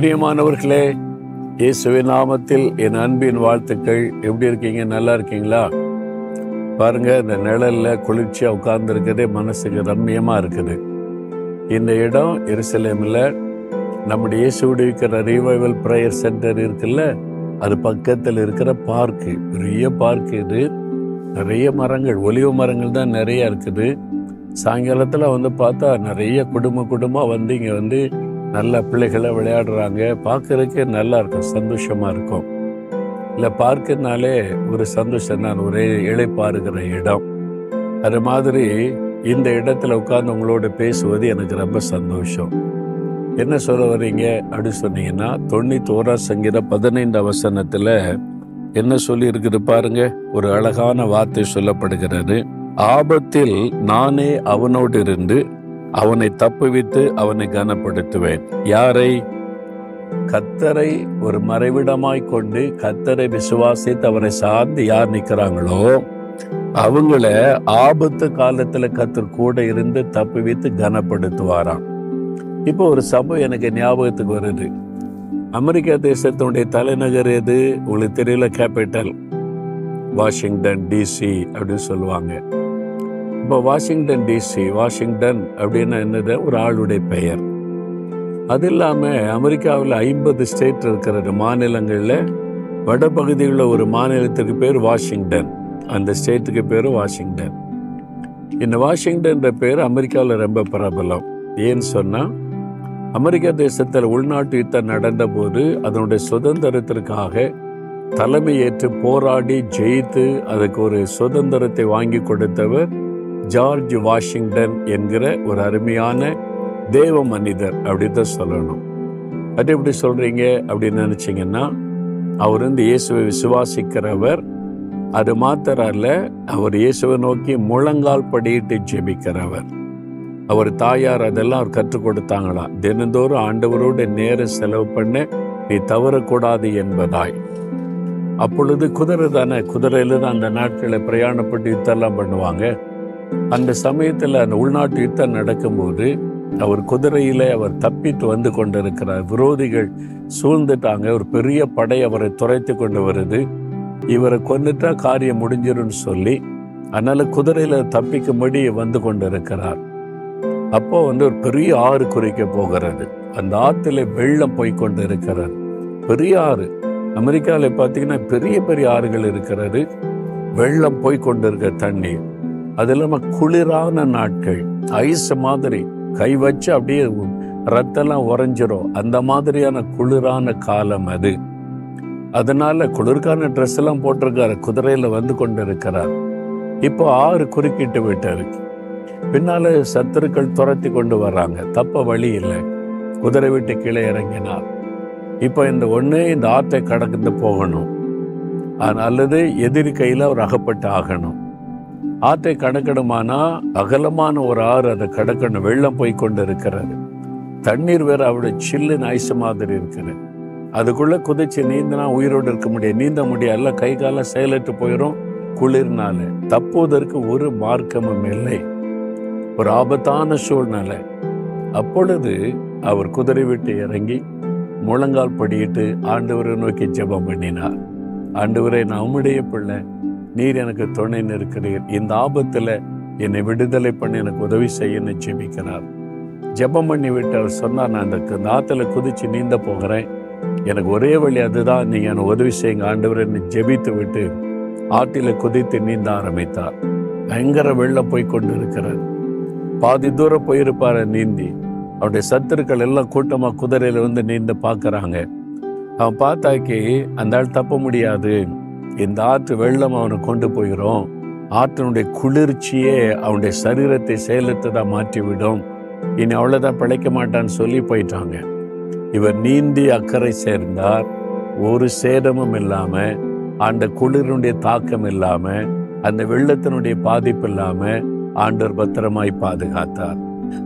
பிரியமானவர்களே இயேசுவின் நாமத்தில் என் அன்பின் வாழ்த்துக்கள். எப்படி இருக்கீங்க? நல்லா இருக்கீங்களா? பாருங்க இந்த நிழல்ல குளிர்ச்சியா உட்கார்ந்துருக்கிறதே மனசுக்கு ரம்மியமா இருக்குது. இந்த இடம் எருசலேம்ல நம்முடைய இயேசு இருக்கிற ரிவைவல் ப்ரேயர் சென்டர் இருக்குல்ல அது பக்கத்தில் இருக்கிற பார்க்கு பெரிய பார்க் இது. நிறைய மரங்கள் ஒலிவு மரங்கள் தான் நிறைய இருக்குது. சாயங்காலத்தில் வந்து பார்த்தா நிறைய குடும்ப குடும்பம் வந்து இங்கே வந்து நல்ல பிள்ளைகளை விளையாடுறாங்க. பார்க்கறதுக்கே நல்லா இருக்கும். சந்தோஷமா இருக்கும். இல்லை பார்க்கனாலே ஒரு சந்தோஷம் தான். ஒரே இழைப்பாருகிற இடம். அது மாதிரி இந்த இடத்துல உட்கார்ந்து உங்களோட பேசுவது எனக்கு ரொம்ப சந்தோஷம். என்ன சொல்ல வர்றீங்க அப்படின்னு சொன்னீங்கன்னா தொண்ணூத்தோரா சங்கீத பதினைந்து அவசனத்தில் என்ன சொல்லி இருக்குது பாருங்க. ஒரு அழகான வார்த்தை சொல்லப்படுகிறது. ஆபத்தில் நானே அவனோடு இருந்து அவனை தப்புவித்து அவனை கனப்படுத்துவேன். யாரை? கத்தரை ஒரு மறைவிடமாய் கொண்டு கத்தரை விசுவாசித்து அவரை சார்ந்து யார் நிற்கிறாங்களோ அவங்கள ஆபத்து காலத்துல கத்தர் கூட இருந்து தப்புவித்து கனப்படுத்துவாராம். இப்போ ஒரு சம்பவம் எனக்கு ஞாபகத்துக்கு வருது. அமெரிக்கா தேசத்தினுடைய தலைநகர் எது? உங்களுக்கு தெரியல கேபிட்டல் வாஷிங்டன் டிசி அப்படின்னு சொல்லுவாங்க. இப்போ வாஷிங்டன் டிசி வாஷிங்டன் அப்படின்னா என்னது? ஒரு ஆளுடைய பெயர். அது இல்லாமல் அமெரிக்காவில் ஐம்பது ஸ்டேட் இருக்கிற மாநிலங்களில் வடபகுதியில் ஒரு மாநிலத்துக்கு பேர் வாஷிங்டன். அந்த ஸ்டேட்டுக்கு பேர் வாஷிங்டன். இந்த வாஷிங்டன்ற பேர் அமெரிக்காவில் ரொம்ப பிரபலம். ஏன்னு சொன்னால் அமெரிக்க தேசத்தில் உள்நாட்டு யுத்தம் நடந்தபோது அதனுடைய சுதந்திரத்திற்காக தலைமையேற்று போராடி ஜெயித்து அதுக்கு ஒரு சுதந்திரத்தை வாங்கி கொடுத்தவர் ஜார்ஜ் வாஷிங்டன் என்கிற ஒரு அருமையான தேவ மனிதர் அப்படின்னு தான் சொல்லணும். அது எப்படி சொல்கிறீங்க அப்படின்னு நினச்சிங்கன்னா அவர் வந்து இயேசுவை விசுவாசிக்கிறவர். அது மாத்திரல்ல அல்ல அவர் இயேசுவை நோக்கி முழங்கால் படியிட்டு ஜெபிக்கிறவர். அவர் தாயார் அதெல்லாம் அவர் கற்றுக் கொடுத்தாங்களா? தினந்தோறும் ஆண்டவரோட நேரம் செலவு பண்ண நீ தவறக்கூடாது என்பதாய். அப்பொழுது குதிரை தானே குதிரையில தான் அந்த நாட்களை பிரயாணப்பட்டு இதெல்லாம் பண்ணுவாங்க. அந்த சமயத்தில் அந்த உள்நாட்டு யுத்தம் நடக்கும்போது அவர் குதிரையில அவர் தப்பித்து வந்து கொண்டிருக்கிறார் விரோதிகள் சூழ்ந்துட்டாங்க. ஒரு பெரிய படை அவரை துரைத்து கொண்டு வருது. இவரை கொண்டுட்டா காரியம் முடிஞ்சிரும்னு சொல்லி அதனால குதிரையில தப்பிக்கும்படி வந்து கொண்டிருக்கிறார். அப்போ வந்து ஒரு பெரிய ஆறு குறிக்க போகிறது. அந்த ஆற்றுல வெள்ளம் போய் கொண்டு இருக்கிறது பெரிய ஆறு. அமெரிக்காவில் பார்த்தீங்கன்னா பெரிய பெரிய ஆறுகள் இருக்கிறது. வெள்ளம் போய் கொண்டு இருக்க தண்ணீர். அது இல்லாமல் குளிரான நாட்கள். ஐஸ் மாதிரி கை வச்சு அப்படியே ரத்தெல்லாம் உறைஞ்சிரும். அந்த மாதிரியான குளிரான காலம் அது. அதனால குளிர்கான ட்ரெஸ் எல்லாம் போட்டிருக்காரு. குதிரையில வந்து கொண்டு இருக்கிறார் இப்போ ஆறு குறுக்கிட்டு விட்டாரு. பின்னால சத்துருக்கள் துரத்தி கொண்டு வர்றாங்க. தப்ப வழி இல்லை. குதிரை விட்டு கீழே இறங்கினார். இப்போ இந்த ஒன்று இந்த ஆற்றை கடந்து போகணும். அல்லது எதிரி கையில் அவர் அகப்பட்டு ஆகணும். ஆற்றை கடக்கணுமானா அகலமான ஒரு ஆறு அதை கடக்கணும் வெள்ளம் போய் கொண்டு இருக்கிறது தண்ணீர் வேற அவருடைய சில்லுன்னு ஐஸ் மாதிரி இருக்குது. அதுக்குள்ளே குதிச்சு நீந்தினா உயிரோடு இருக்க முடியாது. நீந்த முடியாது கை காலம் செயலிட்டு போயிடும் குளிர்னால. தப்புவதற்கு ஒரு மார்க்கமும் இல்லை. ஒரு ஆபத்தான சூழ்நிலை. அப்பொழுது அவர் குதிரை விட்டு இறங்கி முழங்கால் படியிட்டு ஆண்டவரை நோக்கி ஜெபம் பண்ணினார். ஆண்டவரை நான் உம்முடைய பிள்ளை. நீர் எனக்கு துணை நிற்கிறீர். இந்த ஆபத்தில் என்னை விடுதலை பண்ணி எனக்கு உதவி செய்யன்னு ஜெபிக்கிறார். ஜெபம் பண்ணி விட்டார் சொன்னார் நான் அந்த ஆற்றுல குதிச்சு நீந்த போகிறேன். எனக்கு ஒரே வழி அதுதான். நீங்கள் எனக்கு உதவி செய்யுங்க ஆண்டவர். ஜெபித்து விட்டு ஆற்றில குதித்து நீந்த ஆரம்பித்தார். பயங்கர வெள்ளம் போய் கொண்டு இருக்கிறார் பாதி தூரம் போயிருப்பார் நீந்தி. அவருடைய சத்துருக்கள் எல்லாம் கூட்டமாக குதிரையில் வந்து நீந்த பார்க்குறாங்க. அவன் பார்த்தாக்கி அந்த ஆள் தப்ப முடியாது. இந்த ஆற்று வெள்ளம் அவனை கொண்டு போயிடும் ஆற்றினுடைய குளிர்ச்சியே அவனுடைய சரீரத்தை செயலற்றதான் மாற்றிவிடும். இனி அவ்வளோதான் பிழைக்க மாட்டான்னு சொல்லி போயிட்டாங்க. இவர் நீந்தி அக்கறை சேர்ந்தார். ஒரு சேதமும் இல்லாமல் அந்த குளிரினுடைய தாக்கம் இல்லாமல் அந்த வெள்ளத்தினுடைய பாதிப்பு இல்லாமல் ஆண்டவர் பத்திரமாய் பாதுகாத்தார்.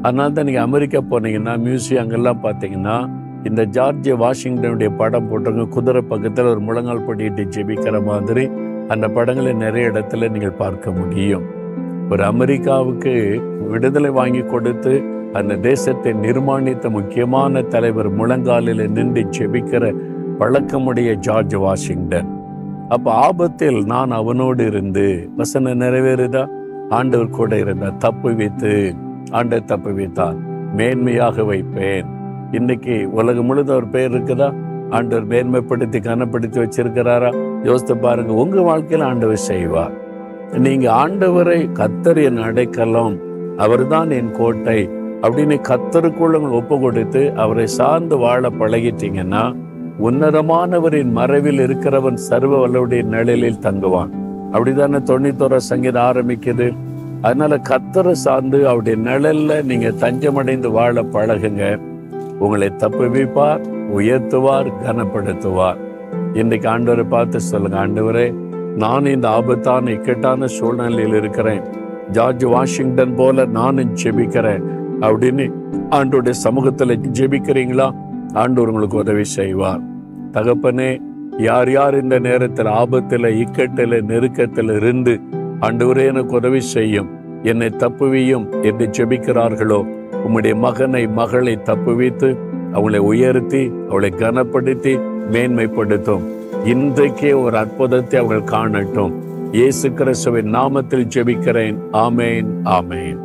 அதனால தான் நீங்கள் அமெரிக்கா போனீங்கன்னா மியூசியம் அங்கெல்லாம் பார்த்தீங்கன்னா இந்த ஜார்ஜ் வாஷிங்டனுடைய படம் போட்டிருங்க குதிரை பக்கத்தில் ஒரு முழங்கால் படியிட்டு ஜெபிக்கிற மாதிரி அந்த படங்களை நிறைய இடத்துல நீங்கள் பார்க்க முடியும். ஒரு அமெரிக்காவுக்கு விடுதலை வாங்கி கொடுத்து அந்த தேசத்தை நிர்மாணித்த முக்கியமான தலைவர் முழங்காலில் நின்று செபிக்கிற பழக்கமுடைய ஜார்ஜ் வாஷிங்டன். அப்போ ஆபத்தில் நான் அவனோடு இருந்து வசனம் நிறைவேறுதா? ஆண்டவர் கூட இருந்த தப்பு வைத்து ஆண்டவர் தப்பு வைத்தான் மேன்மையாக வைப்பேன். இன்னைக்கு உலகம் முழுதும் ஒரு பேர் இருக்குதா? ஆண்டவர் மேன்மைப்படுத்தி கனப்படுத்தி வச்சிருக்கிறாரா? யோசித்து பாருங்க உங்க வாழ்க்கையில் ஆண்டவர் செய்வார். நீங்க ஆண்டவரை கத்தர் என் அடைக்கலம் அவர்தான் என் கோட்டை அப்படின்னு கத்தருக்குள்ள ஒப்பு கொடுத்து அவரை சார்ந்து வாழ பழகிட்டீங்கன்னா உன்னதமானவரின் மறைவில் இருக்கிறவன் சர்வ வல்லவுடைய நிழலில் தங்குவான். அப்படிதானே தொண்ணூத்தோர சங்கீதம் ஆரம்பிக்குது. அதனால கத்தரை சார்ந்து அவருடைய நிழல்ல நீங்க தஞ்சமடைந்து வாழ பழகுங்க. உங்களை தப்புவிப்பார் உயர்த்துவார் கனப்படுத்துவார். இன்னைக்கு ஆண்டவரை பார்த்து சொல்லுங்க ஆண்டவரே நான் இந்த ஆபத்தான இக்கட்டான சூழ்நிலையில் இருக்கிறேன். ஜார்ஜ் வாஷிங்டன் போல நானும் ஜெபிக்கிறேன். அப்படின்னு ஆண்டோடைய சமூகத்துல ஜெபிக்கிறீங்களா? ஆண்டவர் உங்களுக்கு உதவி செய்வார். தகப்பனே யார் யார் இந்த நேரத்தில் ஆபத்தில் இக்கட்டில் நெருக்கத்தில் இருந்து ஆண்டவரே எனக்கு உதவி செய்யும். என்னை தப்புவியும் என்று ஜெபிக்கிறார்களோ உம்முடைய மகனை மகளை தப்புவித்து அவளை உயர்த்தி அவளை கனப்படுத்தி மேன்மைப்படுத்தும். இன்றைக்கே ஒரு அற்புதத்தை அவர்கள் காணட்டும். இயேசு கிறிஸ்துவின் நாமத்தில் ஜெபிக்கிறேன். ஆமேன் ஆமேன்.